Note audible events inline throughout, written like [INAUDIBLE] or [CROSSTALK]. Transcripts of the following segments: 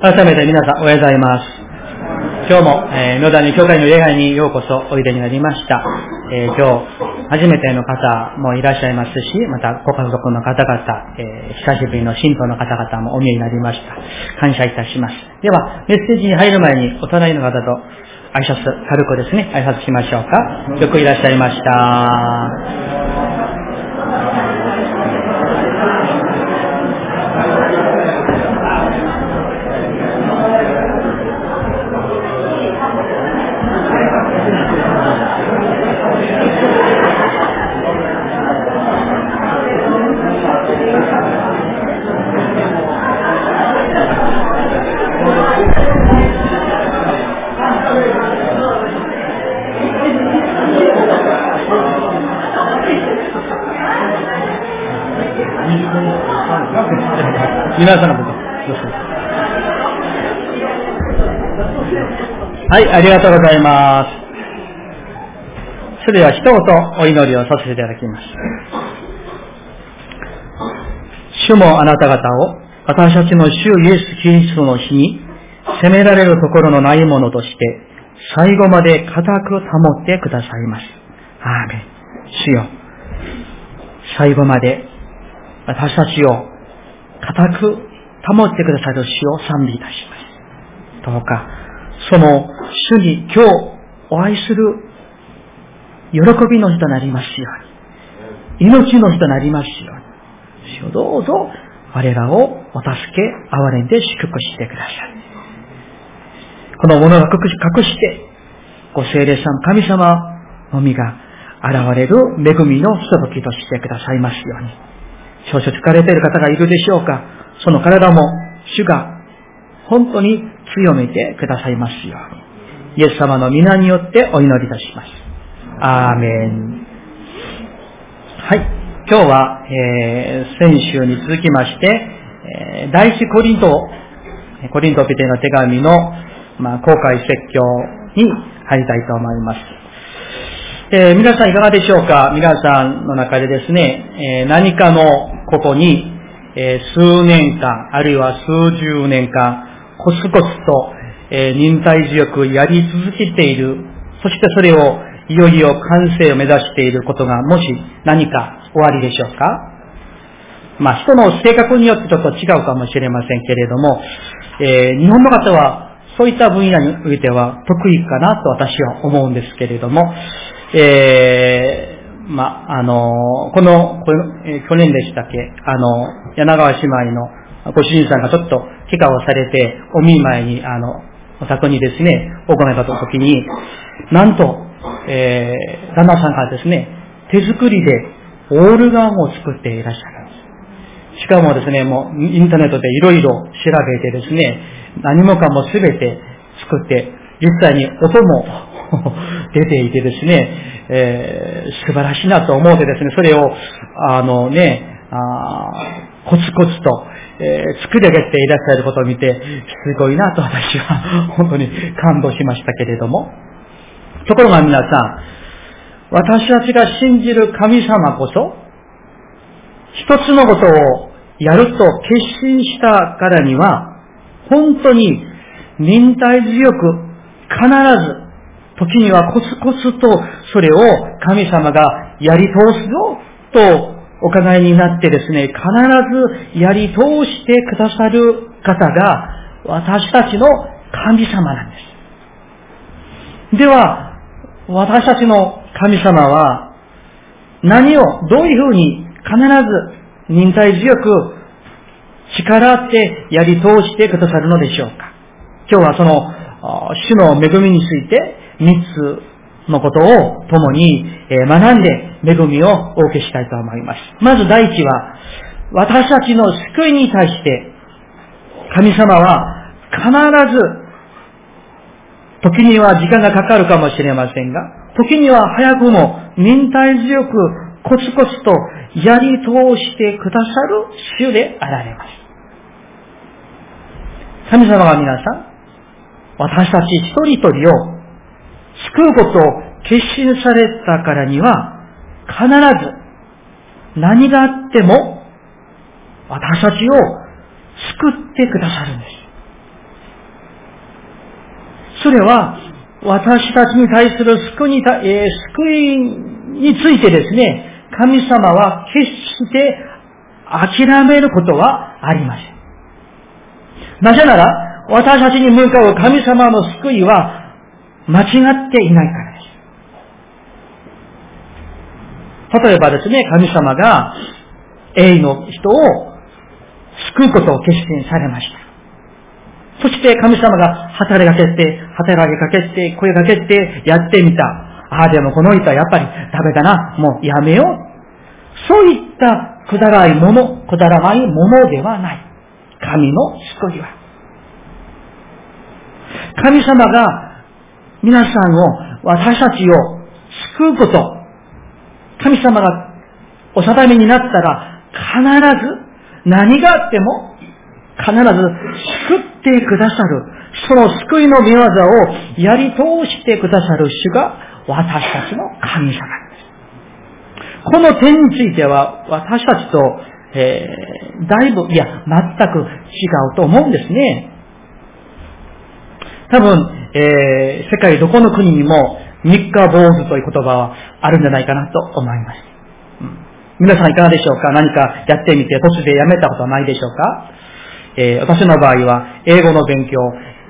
改めて皆さんおはようございます。今日も、えー、野田に教会の礼拝にようこそおいでになりました。えー、今日、初めての方もいらっしゃいますし、またご家族の方々、えー、久しぶりの信徒の方々もお見えになりました。感謝いたします。では、メッセージに入る前に、お隣の方と挨拶、軽くですね、挨拶しましょうか。よくいらっしゃいました。皆さんのこと。はい、ありがとうございます。それでは一言お祈りをさせていただきます。主もあなた方を私たちの主イエス・キリストの日に責められるところのないものとして最後まで固く保ってくださいます。アーメン。主よ。最後まで私たちを固く保ってくださる主を賛美いたします。どうか、その主に今日お会いする喜びの日となりますように、命の日となりますように、主をどうぞ我らをお助け、憐れんで祝福してください。このものが隠してご聖霊さん、神様のみが現れる恵みのひとときとしてくださいますように。少々疲れている方がいるでしょうかその体も主が本当に強めてくださいますように。イエス様の皆によってお祈りいたします。アーメン。はい。今日は、えー、先週に続きまして、えー、第一コリント、コリントペテの手紙の、まあ、公開説教に入りたいと思います。えー、皆さんいかがでしょうか？皆さんの中でですね、えー、何かのここに、えー、数年間、あるいは数十年間、コツコツと、え忍耐強くやり続けている、そしてそれをいよいよ完成を目指していることが、もし何かおありでしょうか？まあ、人の性格によってちょっと違うかもしれませんけれども、え日本の方はそういった分野においては得意かなと私は思うんですけれども、えー、ま、あの、この、こえ、去年でしたっけ、あの、柳川姉妹のご主人さんがちょっと怪我をされて、お見舞いに、あの、お宅にですね、行った時に、なんと、えー、旦那さんがですね、手作りでオールガンを作っていらっしゃる。しかもですね、もうインターネットでいろいろ調べてですね、何もかもすべて作って、実際に音も [LAUGHS] 出ていてですね、えー、素晴らしいなと思うてですね、それを、あのね、あコツコツと、えー、作り上げていらっしゃることを見て、すごいなと私は本当に感動しましたけれども。ところが皆さん、私たちが信じる神様こそ、一つのことをやると決心したからには、本当に忍耐強く必ず時にはコツコツとそれを神様がやり通すぞとお考えになってですね、必ずやり通してくださる方が私たちの神様なんです。では、私たちの神様は何をどういうふうに必ず忍耐強く力あってやり通してくださるのでしょうか今日はその主の恵みについて三つのことを共に学んで恵みをお受けしたいと思います。まず第一は、私たちの救いに対して、神様は必ず、時には時間がかかるかもしれませんが、時には早くも忍耐強くコツコツとやり通してくださる主であられます。神様が皆さん、私たち一人一人を救うことを決心されたからには、必ず何があっても私たちを救ってくださるんです。それは、私たちに対する救い、え、救いについてですね、神様は決して諦めることはありません。なぜなら、私たちに向かう神様の救いは間違っていないからです。例えばですね、神様が霊の人を救うことを決心されました。そして神様が働きかけて、働きかけて、声かけてやってみた。ああ、でもこの人はやっぱりダメだな。もうやめよう。そういったくだらないもの、くだらないものではない。神の救いは。神様が皆さんを、私たちを救うこと、神様がお定めになったら、必ず何があっても、必ず救ってくださる。その救いの見業をやり通してくださる主が私たちの神様。この点については私たちと、えー、だいぶ、いや、全く違うと思うんですね。多分、えー、世界どこの国にも三日坊主という言葉はあるんじゃないかなと思います。うん、皆さんいかがでしょうか？何かやってみて途中でやめたことはないでしょうか？えー、私の場合は、英語の勉強、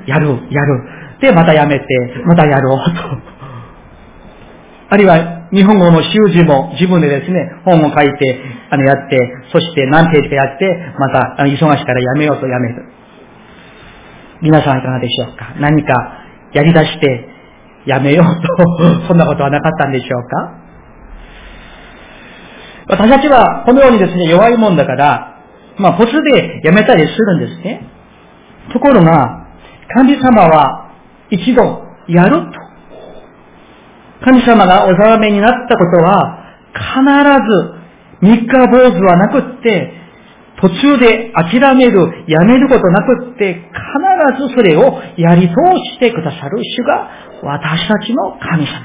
やる、やる。で、またやめて、またやろうと。あるいは、日本語の習字も自分でですね、本を書いて、あの、やって、そして何ページかやって、また、あの忙しからやめようとやめる。皆さんいかがでしょうか？何かやり出して、やめようと、[LAUGHS] そんなことはなかったんでしょうか？私たちはこのようにですね、弱いもんだから、まあ、途中でやめたりするんですね。ところが、神様は一度やると。神様がお定めになったことは、必ず三日坊主はなくって、途中で諦める、やめることなくって、必ずそれをやり通してくださる主が私たちの神様です。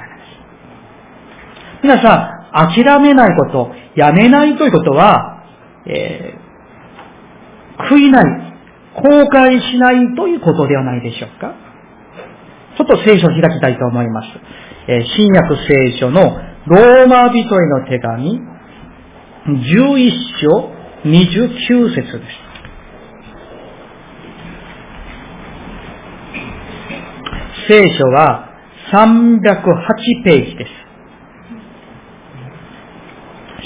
皆さん、諦めないこと、やめないということは、え悔いない、後悔しないということではないでしょうか。ちょっと聖書を開きたいと思います。新約聖書のローマ人への手紙、11章29節です。聖書は308ページです。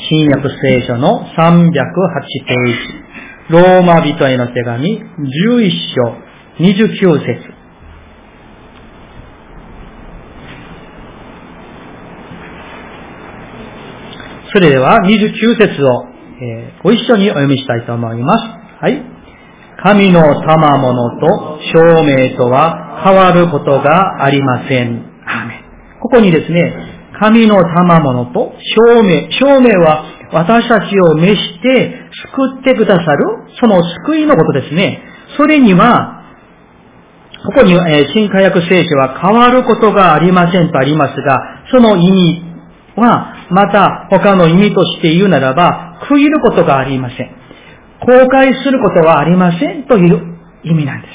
新約聖書の308ページ。ローマ人への手紙、11章、29節。それでは29節を、えー、ご一緒にお読みしたいと思います。はい。神の賜物と証明とは変わることがありません。ここにですね、神の賜物と証明、証明は私たちを召して救ってくださる、その救いのことですね。それには、ここに、えー、新科学聖書は変わることがありませんとありますが、その意味は、また他の意味として言うならば、悔いることがありません。後悔することはありませんという意味なんです。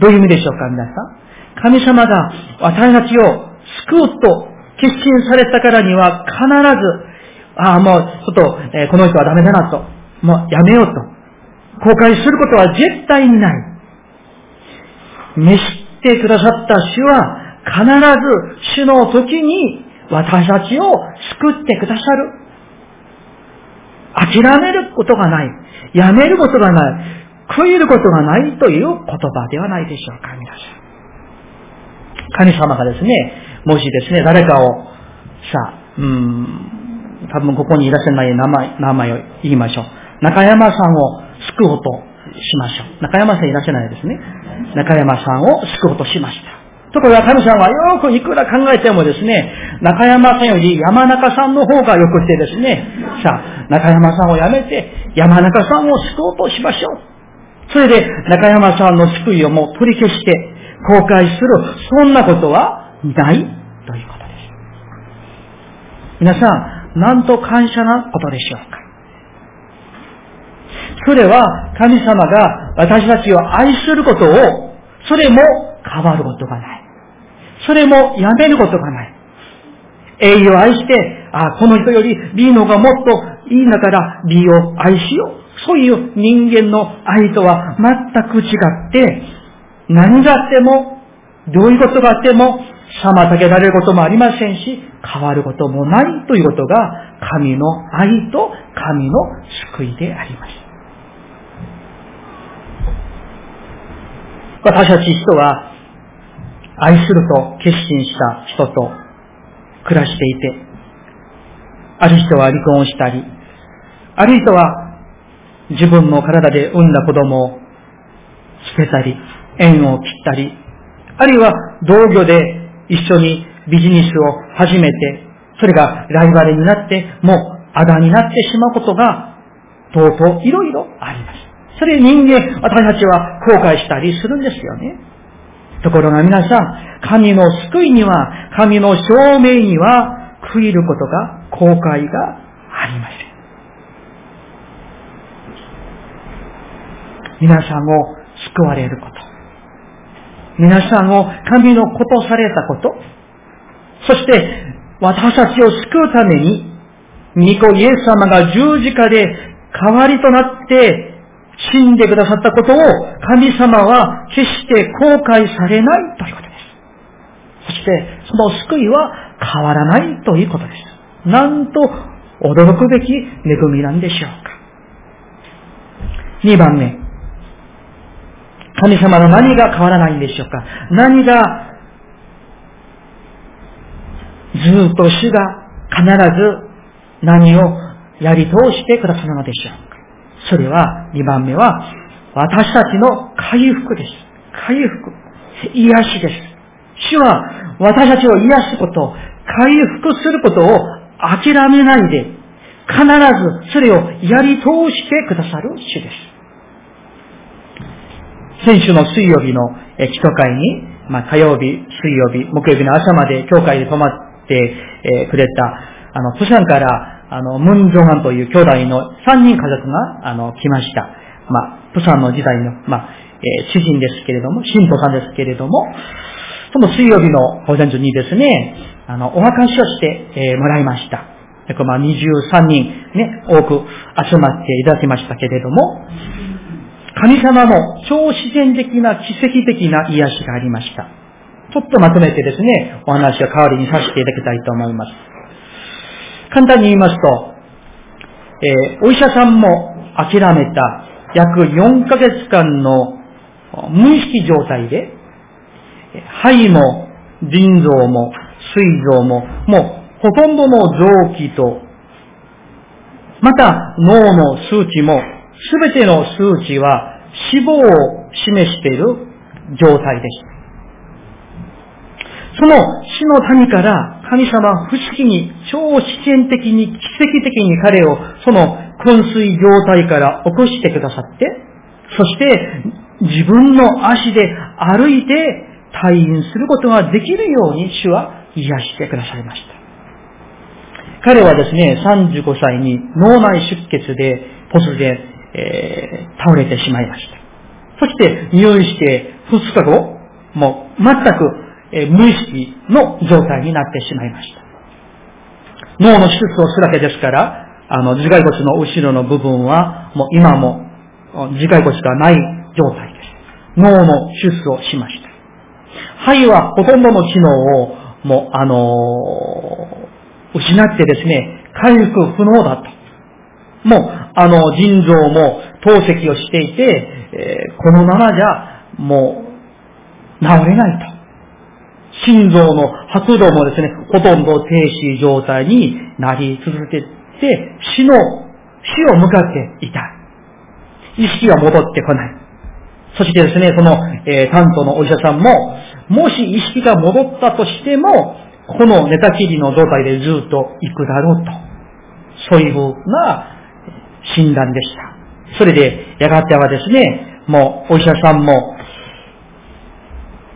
どういう意味でしょうか、皆さん。神様が私たちを救うと決心されたからには必ずああ、もう、ちょっと、えー、この人はダメだなと。もう、やめようと。後悔することは絶対にない。召してくださった主は、必ず主の時に私たちを救ってくださる。諦めることがない。やめることがない。悔いることがないという言葉ではないでしょうか、皆さん。神様がですね、もしですね、誰かを、さ、うん、多分ここにいらっしゃらない名前、名前を言いましょう。中山さんを救おうとしましょう。中山さんいらっしゃらないですね。中山さんを救おうとしました。ところが神さんはよくいくら考えてもですね、中山さんより山中さんの方がよくてですね、さあ、中山さんをやめて山中さんを救おうとしましょう。それで中山さんの救いをもう取り消して後悔する、そんなことはないということです。皆さん、なんと感謝なことでしょうか。それは神様が私たちを愛することを、それも変わることがない。それもやめることがない。A を愛して、あ、この人より B の方がもっといいんだから B を愛しよう。そういう人間の愛とは全く違って、何があっても、どういうことがあっても、妨げられることもありませんし、変わることもないということが、神の愛と神の救いであります。私たち人は、愛すると決心した人と暮らしていて、ある人は離婚をしたり、ある人は自分の体で産んだ子供を捨てたり、縁を切ったり、あるいは同業で一緒にビジネスを始めて、それがライバルになって、もうあだになってしまうことが、とうとういろいろあります。それ人間、私たちは後悔したりするんですよね。ところが皆さん、神の救いには、神の証明には、悔いることが、後悔がありません。皆さんを救われること。皆さんを神のことされたこと。そして、私たちを救うために、ニコイエス様が十字架で代わりとなって死んでくださったことを神様は決して後悔されないということです。そして、その救いは変わらないということです。なんと驚くべき恵みなんでしょうか。二番目。神様の何が変わらないんでしょうか何がずっと主が必ず何をやり通してくださるのでしょうそれは、2番目は、私たちの回復です。回復。癒しです。主は私たちを癒すこと、回復することを諦めないで、必ずそれをやり通してくださる主です。先週の水曜日の基礎会に、まあ、火曜日、水曜日、木曜日の朝まで教会で泊まってえくれた、あの、プサンから、あの、ムンジョンアンという兄弟の3人家族が、あの、来ました。まあ、プサンの時代の、まあ、えー、主人ですけれども、神父さんですけれども、その水曜日の午前中にですね、あの、お墓しをして、えー、もらいました。まあ、23人ね、多く集まっていただきましたけれども、神様の超自然的な奇跡的な癒しがありました。ちょっとまとめてですね、お話を代わりにさせていただきたいと思います。簡単に言いますと、えー、お医者さんも諦めた約4ヶ月間の無意識状態で、肺も腎臓も膵臓も、もうほとんどの臓器と、また脳の数値もすべての数値は死亡を示している状態でした。その死の谷から神様不思議に超自然的に奇跡的に彼をその昏睡状態から起こしてくださって、そして自分の足で歩いて退院することができるように主は癒してくださいました。彼はですね、35歳に脳内出血で突然えー、倒れてしまいました。そして入院して2日後、もう全く、え、無意識の状態になってしまいました。脳の手術をするわけですから、あの、頭蓋骨の後ろの部分は、もう今も頭蓋骨がない状態です。脳の手術をしました。肺はほとんどの機能を、もう、あのー、失ってですね、回復不能だと。もう、あの、腎臓も透析をしていて、えー、このままじゃ、もう、治れないと。心臓の発動もですね、ほとんど停止状態になり続けて、死の、死を向かっていた。意識が戻ってこない。そしてですね、その、えー、担当のお医者さんも、もし意識が戻ったとしても、この寝たきりの状態でずっと行くだろうと。そういうふうな診断でした。それで、やがてはですね、もうお医者さんも、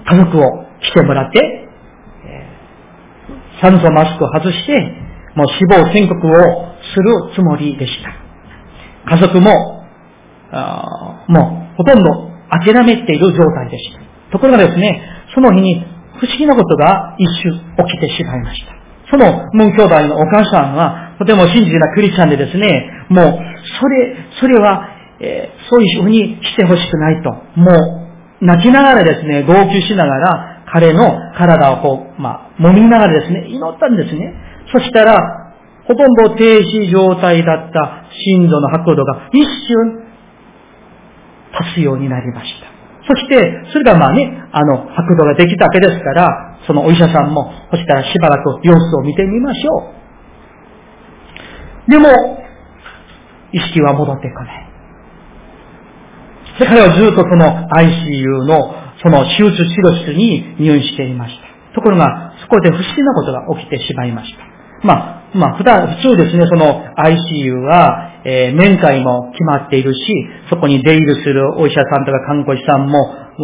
家族を来てもらって、酸素マスクを外して、もう死亡宣告をするつもりでした。家族も、あもうほとんど諦めている状態でした。ところがですね、その日に不思議なことが一瞬起きてしまいました。そのムン兄弟のお母さんは、とても信じなクリスチャンでですね、もう、それ、それは、えー、そういうふうにしてほしくないと。もう、泣きながらですね、号泣しながら、彼の体をこう、まあ、揉みながらですね、祈ったんですね。そしたら、ほとんど停止状態だった心臓の拍動が一瞬、立つようになりました。そして、それがまあね、あの、拍動ができたわけですから、そのお医者さんも、そしたらしばらく様子を見てみましょう。でも、意識は戻ってこない。で、彼はずっとその ICU のその手術治療室に入院していました。ところが、そこで不思議なことが起きてしまいました。まあ、まあ、普段、普通ですね、その ICU は、えー、面会も決まっているし、そこに出入りするお医者さんとか看護師さんも、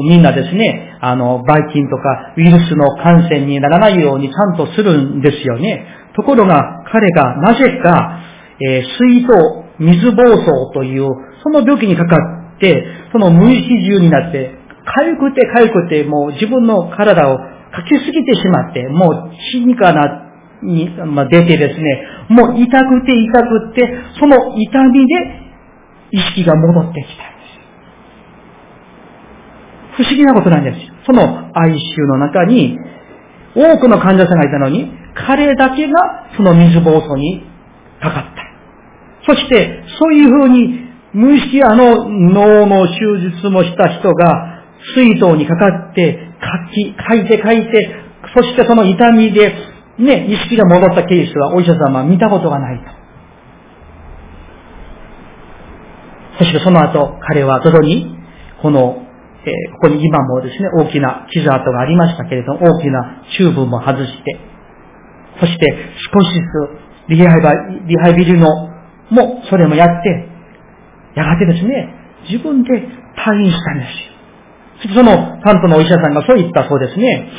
みんなですね、あの、ばい菌とかウイルスの感染にならないようにちゃんとするんですよね。ところが、彼がなぜか、えー、水道、水暴走という、その病気にかかって、その無意識中になって、痒くて痒くて、もう自分の体をかけすぎてしまって、もう死にかなに、まあ、出てですね、もう痛くて痛くって、その痛みで意識が戻ってきたんです。不思議なことなんです。その哀愁の中に、多くの患者さんがいたのに、彼だけがその水暴走にかかった。そして、そういうふうに、無意識あの脳の手術もした人が、水筒にかかって、書き、書いて書いて、そしてその痛みでね、意識が戻ったケースはお医者様は見たことがないと。そしてその後、彼は徐々に、この、えー、ここに今もですね、大きな傷跡がありましたけれども、大きなチューブも外して、そして少しずつリハビリハビリのもそれもやって、やがてですね、自分で退院したんですよ。その担当のお医者さんがそう言ったそうですね。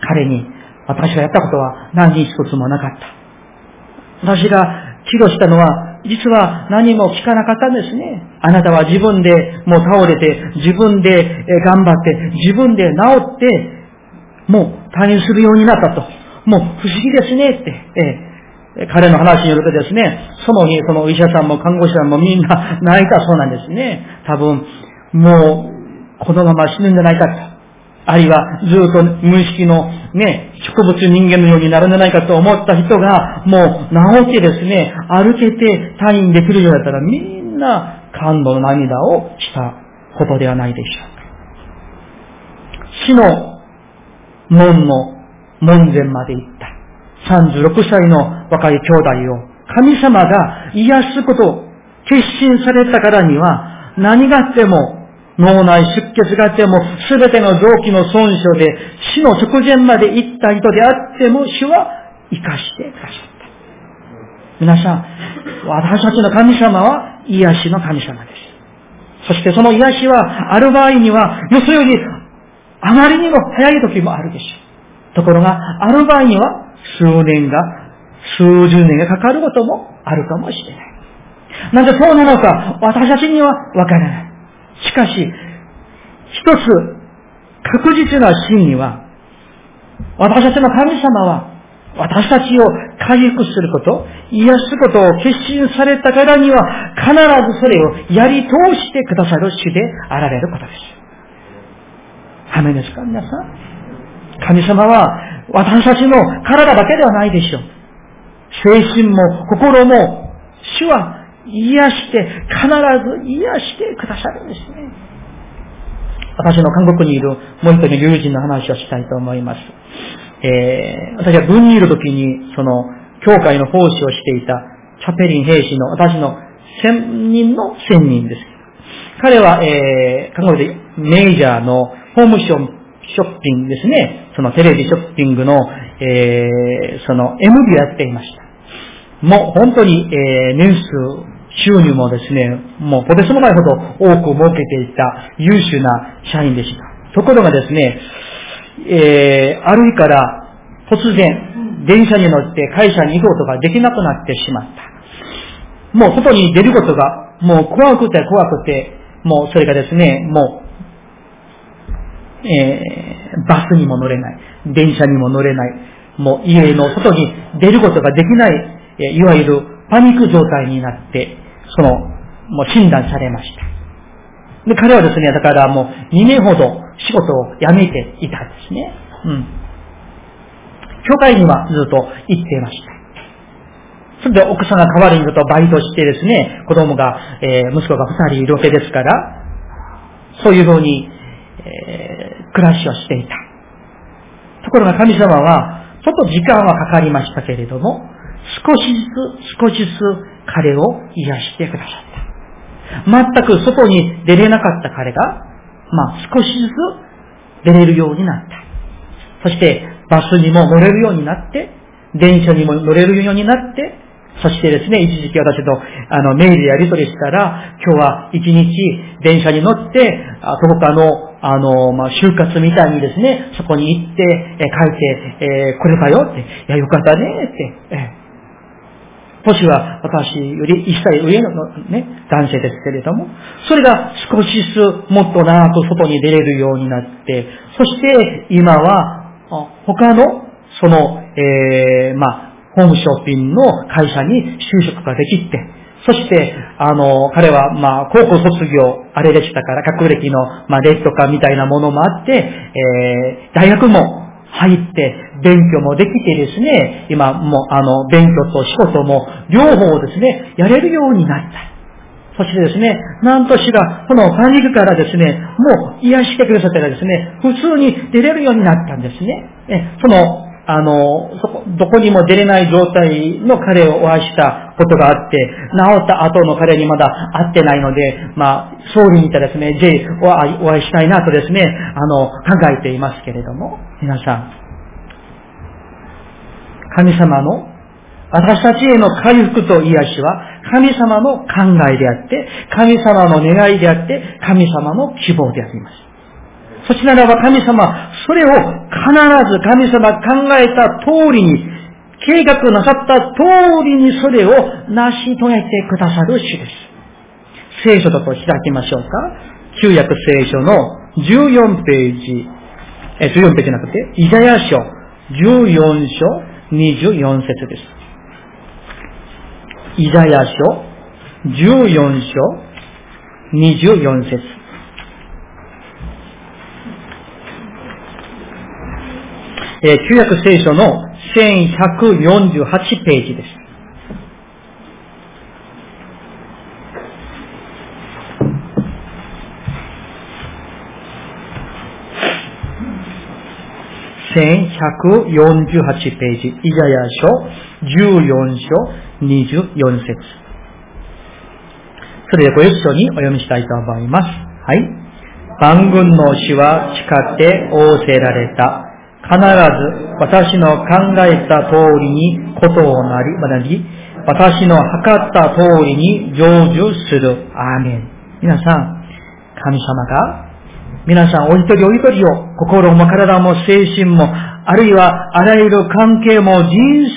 彼に、私がやったことは何一つもなかった。私が治療したのは、実は何も聞かなかったんですね。あなたは自分でもう倒れて、自分で頑張って、自分で治って、もう退院するようになったと。もう不思議ですねって。え彼の話によるとですね、その日、そのお医者さんも看護師さんもみんな泣いたそうなんですね。多分、もう、このまま死ぬんじゃないかと。あるいはずっと無意識のね、植物人間のようになるんじゃないかと思った人が、もう治ってですね、歩けて退院できるようだったらみんな感動の涙をしたことではないでしょうか。死の門の門前まで行った。36歳の若い兄弟を神様が癒すことを決心されたからには何があっても脳内出血があっても、すべての臓器の損傷で死の直前まで行った人であっても、主は生かしてくださった。皆さん、私たちの神様は癒しの神様です。そしてその癒しは、ある場合には、よそよりあまりにも早い時もあるでしょう。ところが、ある場合には、数年が、数十年がかかることもあるかもしれない。なぜそうなのか、私たちにはわからない。しかし、一つ確実な真理は、私たちの神様は、私たちを回復すること、癒すことを決心されたからには、必ずそれをやり通してくださる主であられることです。はめですか皆さん？神様は、私たちの体だけではないでしょう。精神も心も、主は癒して、必ず癒してくださるんですね。私の韓国にいるもう一人の友人の話をしたいと思います。えー、私は軍にいる時に、その、教会の奉仕をしていたチャペリン兵士の私の千人の千人です。彼は、えー、韓国でメジャーのホームショッピングですね。そのテレビショッピングの、えー、その MD をやっていました。もう本当に、えー、年数収入もですね、もうとてつもないほど多く設けていた優秀な社員でした。ところがですね、えー、歩いから突然、電車に乗って会社に行くことができなくなってしまった。もう外に出ることが、もう怖くて怖くて、もうそれがですね、もう、えー、バスにも乗れない、電車にも乗れない、もう家の外に出ることができない、えいわゆるパニック状態になって、その、もう診断されました。で、彼はですね、だからもう2年ほど仕事を辞めていたんですね。うん。教会にはずっと行っていました。それで奥さんが代わりにずっとバイトしてですね、子供が、えー、息子が2人いるわけですから、そういうふうに、えー、暮らしをしていた。ところが神様は、ちょっと時間はかかりましたけれども、少しずつ、少しずつ彼を癒してくださった。全く外に出れなかった彼が、まあ少しずつ出れるようになった。そして、バスにも乗れるようになって、電車にも乗れるようになって、そしてですね、一時期私とあのメールやり取りしたら、今日は一日電車に乗って、あどこかの、あの、まあ、就活みたいにですね、そこに行って、え書いて、えー、これかよって、いや、よかったねって、え年は私より一歳上のね、男性ですけれども、それが少しずつもっと長く外に出れるようになって、そして今は他のその、えー、まあ、ホームショッピングの会社に就職ができて、そして、あの、彼は、まあ、高校卒業、あれでしたから、学歴の、まあ、劣とかみたいなものもあって、えー、大学も入って、勉強もできてですね、今もあの、勉強と仕事も両方ですね、やれるようになった。そしてですね、なんとしら、このパニックからですね、もう癒してくださったらですね、普通に出れるようになったんですね。えその、あの、そこ、どこにも出れない状態の彼をお会いしたことがあって、治った後の彼にまだ会ってないので、まあ、総理にいたですね、J お会いしたいなとですね、あの、考えていますけれども、皆さん、神様の私たちへの回復と癒しは神様の考えであって、神様の願いであって、神様の希望であります。そちらならば神様、それを必ず神様考えた通りに、計画なさった通りにそれを成し遂げてくださる主です。聖書と開きましょうか。旧約聖書の14ページ、え、14ページじゃなくて、イザヤ書14章24節です。イザヤ書14章24節えー、旧約聖書の1148ページです。1148ページ、イザヤ書14章24節それでご一緒にお読みしたいと思います。はい。万軍の死は誓って仰せられた。必ず私の考えた通りにことをなり、学び、私の測った通りに成就する。アーメン。皆さん、神様が、皆さんお一人お一人を、心も体も精神も、あるいはあらゆる関係も人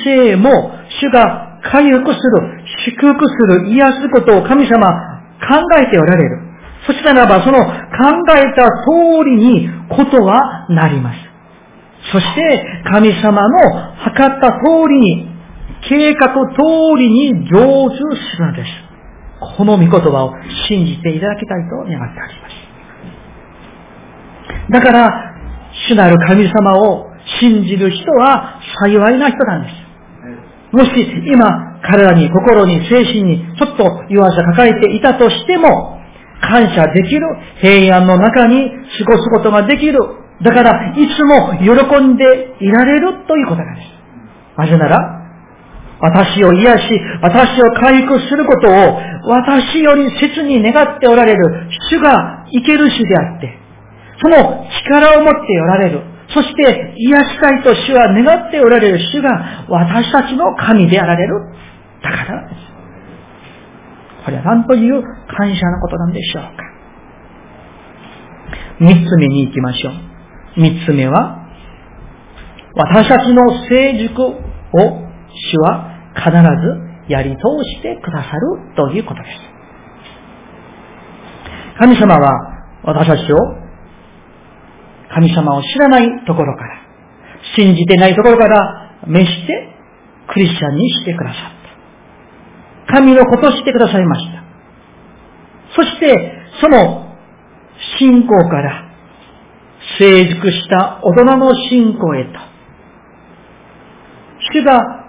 生も、主が回復する、祝福する、癒すことを神様考えておられる。そしたらば、その考えた通りにことはなります。そして神様の測った通りに、計画通りに成就するのです。この御言葉を信じていただきたいと願っております。だから、主なる神様を信じる人は幸いな人なんです。もし今、体に、心に、精神にちょっと弱さ抱えていたとしても、感謝できる平安の中に過ごすことができるだから、いつも喜んでいられるということなんです。なぜなら、私を癒し、私を回復することを、私より切に願っておられる主が生ける主であって、その力を持っておられる。そして癒したいと主は願っておられる主が私たちの神であられる。だからです。これは何という感謝のことなんでしょうか。三つ目に行きましょう。三つ目は、私たちの成熟を主は必ずやり通してくださるということです。神様は私たちを神様を知らないところから、信じてないところから召して、クリスチャンにしてくださった。神のことをしてくださいました。そして、その信仰から成熟した大人の信仰へと、主が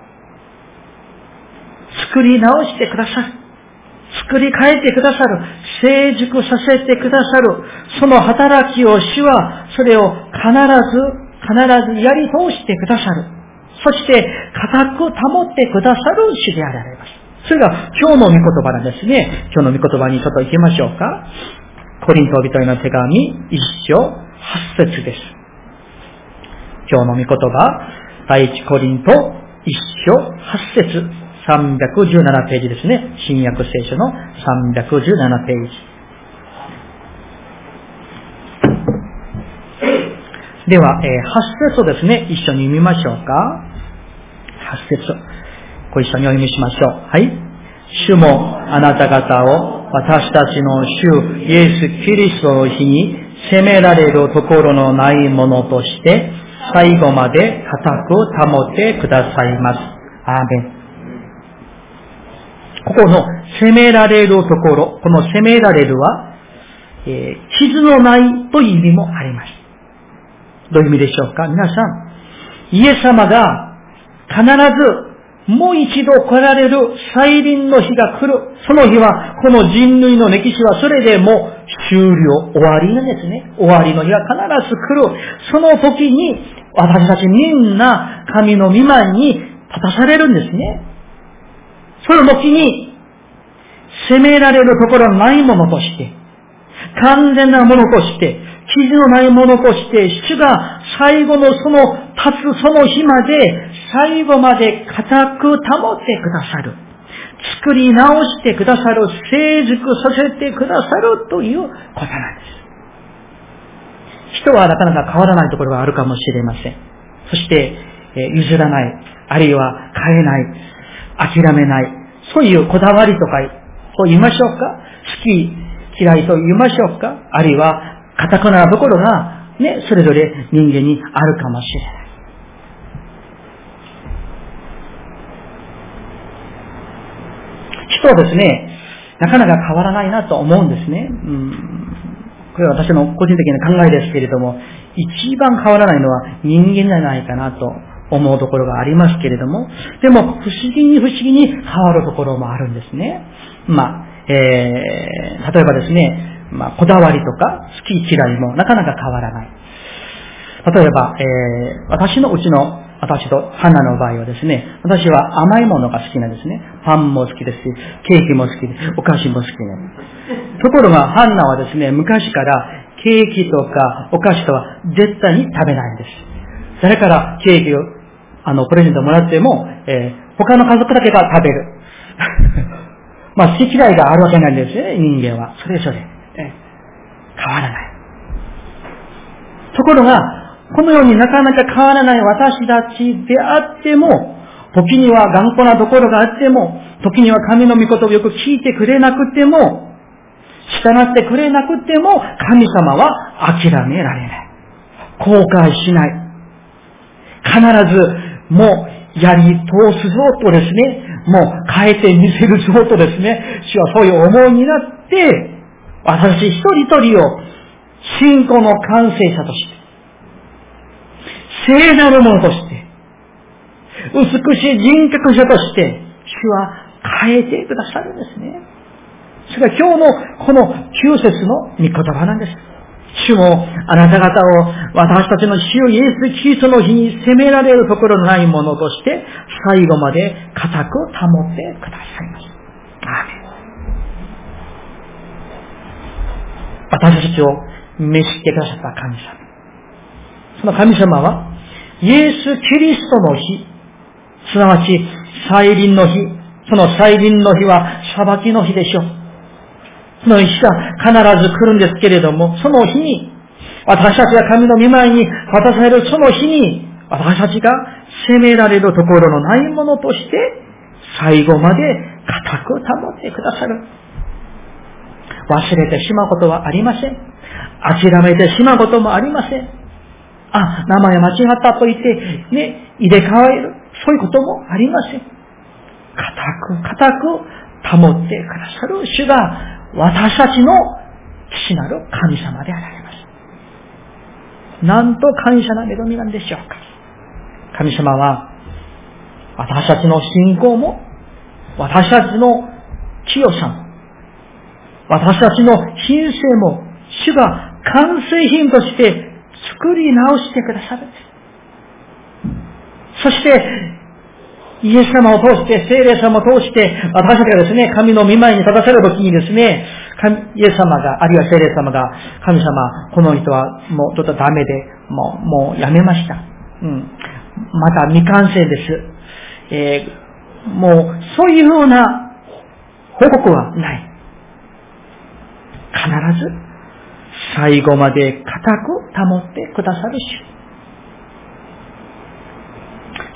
作り直してくださる。作り変えてくださる。成熟させてくださる。その働きを主は、それを必ず、必ずやり通してくださる。そして、固く保ってくださる主であられます。それが今日の御言葉なんですね。今日の御言葉にちょっと行きましょうか。コリント人への手紙、一章八節です。今日の御言葉、第一コリント一章八節317ページですね。新約聖書の317ページ。では、えー、8節をですね、一緒に読みましょうか。8節ご一緒にお読みしましょう。はい。主もあなた方を私たちの主イエス・キリストの日に責められるところのないものとして最後まで固く保ってくださいます。アーメン。ここの責められるところ、この責められるは、えー、傷のないという意味もあります。どういう意味でしょうか？皆さん、イエス様が必ずもう一度来られる再臨の日が来る。その日は、この人類の歴史はそれでも終了、終わりなんですね。終わりの日が必ず来る。その時に、私たちみんな神の御前に立たされるんですね。その時に、責められるところないものとして、完全なものとして、傷のないものとして、主が最後のその立つその日まで、最後まで固く保ってくださる。作り直してくださる。成熟させてくださるということなんです。人はなかなか変わらないところがあるかもしれません。そして、え譲らない、あるいは変えない、諦めない。そういうこだわりとか、そう言いましょうか？好き、嫌いと言いましょうか？あるいは、堅くなところが、ね、それぞれ人間にあるかもしれない。人はですね、なかなか変わらないなと思うんですね。うん、これは私の個人的な考えですけれども、一番変わらないのは人間じゃないかなと思うところがありますけれども、でも不思議に不思議に変わるところもあるんですね。まあ、えー、例えばですね、まあ、こだわりとか好き嫌いもなかなか変わらない。例えば、えー、私のうちの、私とハナの場合はですね、私は甘いものが好きなんですね。パンも好きですし、ケーキも好きで、お菓子も好きなんです。ところが、ハンナはですね、昔からケーキとかお菓子とは絶対に食べないんです。誰からケーキをあの、プレゼントもらっても、えー、他の家族だけが食べる。[LAUGHS] まあ、好き嫌いがあるわけなんですね、人間は。それぞれ。えー、変わらない。ところが、このようになかなか変わらない私たちであっても、時には頑固なところがあっても、時には神の御言をよく聞いてくれなくても、従ってくれなくても、神様は諦められない。後悔しない。必ずもうやり通すぞとですね、もう変えてみせるぞとですね、主はそういう思いになって、私一人一人を信仰の完成者として、聖なるものとして、美しい人格者として、主は変えてくださるんですね。それが今日のこの9節の御言葉なんです。主もあなた方を私たちの主イエス・キリストの日に責められるところのないものとして最後まで固く保ってくださいます。私たちを召してくださった神様。その神様はイエス・キリストの日、すなわち再臨の日、その再臨の日は裁きの日でしょう。の日が必ず来るんですけれども、その日に、私たちが神の御前に渡されるその日に、私たちが責められるところのないものとして、最後まで固く保ってくださる。忘れてしまうことはありません。諦めてしまうこともありません。あ、名前間違ったと言って、ね、入れ替える。そういうこともありません。固く、固く保ってくださる主が、私たちの父なる神様であられます。なんと感謝な恵みなんでしょうか。神様は、私たちの信仰も、私たちの清さも、私たちの品性も、主が完成品として作り直してくださるんです。そして、イエス様を通して、聖霊様を通して、私たちがですね、神の御前に立たされるときにですね、イエス様が、あるいは聖霊様が、神様、この人はもうちょっとダメで、もう、もうやめました。うん。また未完成です。えー、もう、そういうふうな報告はない。必ず、最後まで固く保ってくださる主。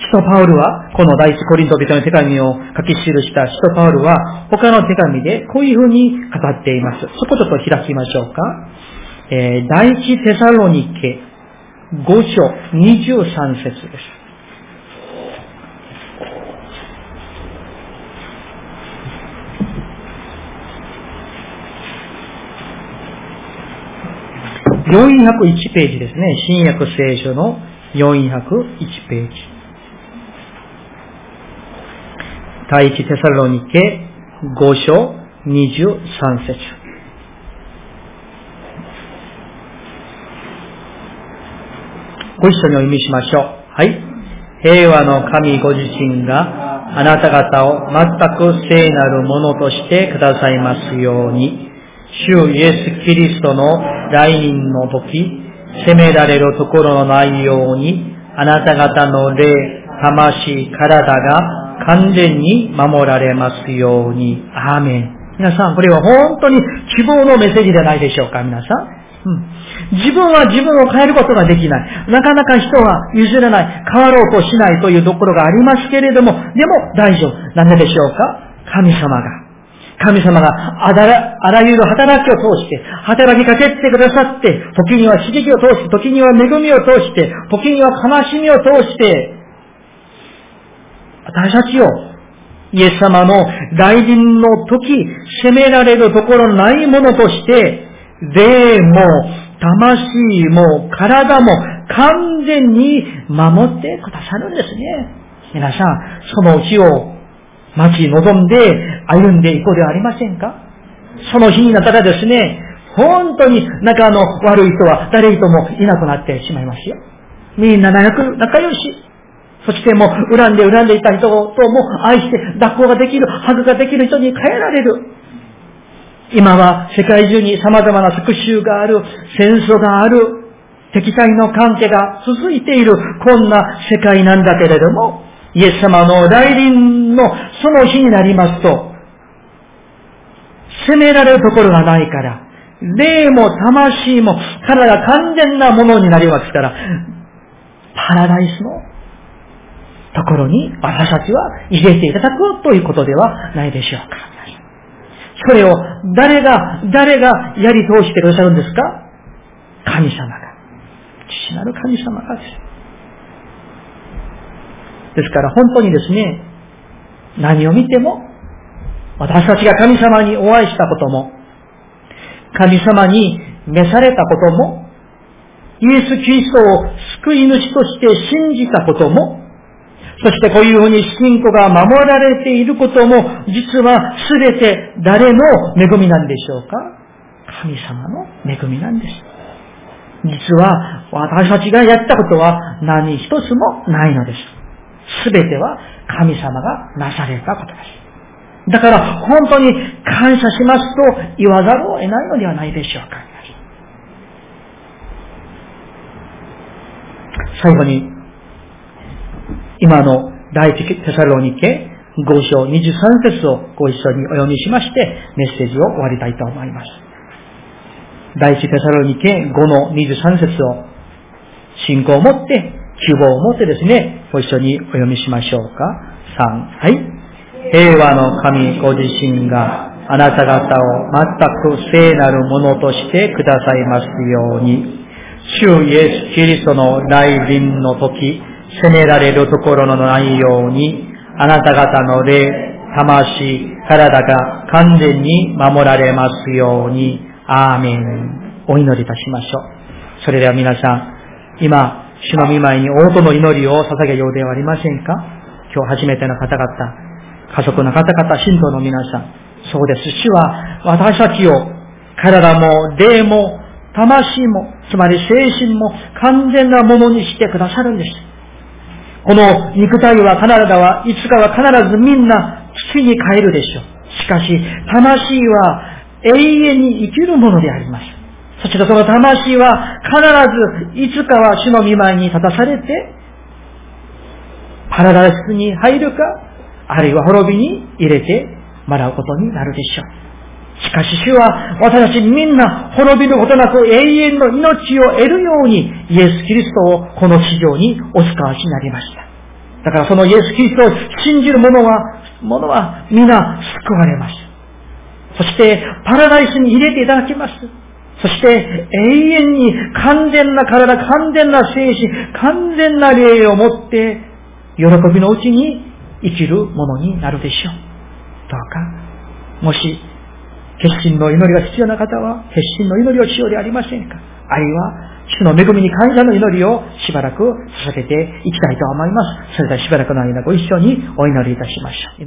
使徒パウルは、この第一コリント人の手紙を書き記した使徒パウルは、他の手紙でこういうふうに語っています。そこちょっと開きましょうか。えー、第一テサロニケ5章23節です。401ページですね。新約聖書の401ページ。第一テサロニケ5章23節ご一緒にお読みしましょう。はい。平和の神ご自身があなた方を全く聖なるものとしてくださいますように。主イエス・キリストの来臨の時、責められるところのないように、あなた方の霊、魂、体が完全に守られますように。アーメン。皆さん、これは本当に希望のメッセージではないでしょうか、皆さん。うん、自分は自分を変えることができない。なかなか人は譲らない。変わろうとしないというところがありますけれども、でも大丈夫。なぜでしょうか？神様が神様があらゆる働きを通して、働きかけてくださって、時には刺激を通して、時には恵みを通して、時には悲しみを通して、私たちをイエス様の来臨の時、責められるところないものとして、霊も、魂も、体も完全に守ってくださるんですね。皆さん、その日を待ち望んで歩んでいこうではありませんか？その日になったらですね、本当に仲の悪い人は誰ともいなくなってしまいますよ。みんな仲仲良し。そしてもう恨んで恨んでいた人とも愛して抱っこができる、ハグができる人に変えられる。今は世界中に様々な復讐がある、戦争がある、敵対の関係が続いている、こんな世界なんだけれども、イエス様の来臨のその日になりますと、責められるところがないから、霊も魂も体が完全なものになりますから、パラダイスのところに私たちは入れていただくということではないでしょうか。それを誰が、誰がやり通してくださるんですか？神様が。父なる神様がです。ですから本当にですね、何を見ても、私たちが神様にお会いしたことも、神様に召されたことも、イエス・キリストを救い主として信じたことも、そしてこういうふうに信仰が守られていることも、実は全て誰の恵みなんでしょうか？神様の恵みなんです。実は私たちがやったことは何一つもないのです。すべては神様がなされたことです。だから本当に感謝しますと言わざるを得ないのではないでしょうか。最後に、今の第一テサロニケ5章23節をご一緒にお読みしまして、メッセージを終わりたいと思います。第一テサロニケ5の23節を信仰を持って希望を持ってですね、ご一緒にお読みしましょうか。3、はい。平和の神ご自身があなた方を全く聖なるものとしてくださいますように、主イエス・キリストの来臨の時、責められるところのないように、あなた方の霊、魂、体が完全に守られますように。アーメン。お祈りいたしましょう。それでは皆さん、今、主の見舞いに応答の祈りを捧げようではありませんか？今日初めての方々、家族の方々、信徒の皆さん、そうです。主は私たちを体も霊も魂も、つまり精神も完全なものにしてくださるんです。この肉体は、必ずはいつかは必ずみんな土に帰るでしょう。しかし、魂は永遠に生きるものであります。そしてその魂は必ずいつかは主の見舞いに立たされて、パラダイスに入るか、あるいは滅びに入れてもらうことになるでしょう。しかし主は私たちみんな滅びることなく永遠の命を得るようにイエス・キリストをこの地上にお使わしになりました。だからそのイエス・キリストを信じる者は、者は皆救われます。そしてパラダイスに入れていただきます。そして永遠に完全な体、完全な精神、完全な霊を持って喜びのうちに生きるものになるでしょう。どうか、もし決心の祈りが必要な方は、決心の祈りをしようでありませんか。あるいは、主の恵みに感謝の祈りをしばらく捧げていきたいと思います。それではしばらくの間ご一緒にお祈りいたしましょう。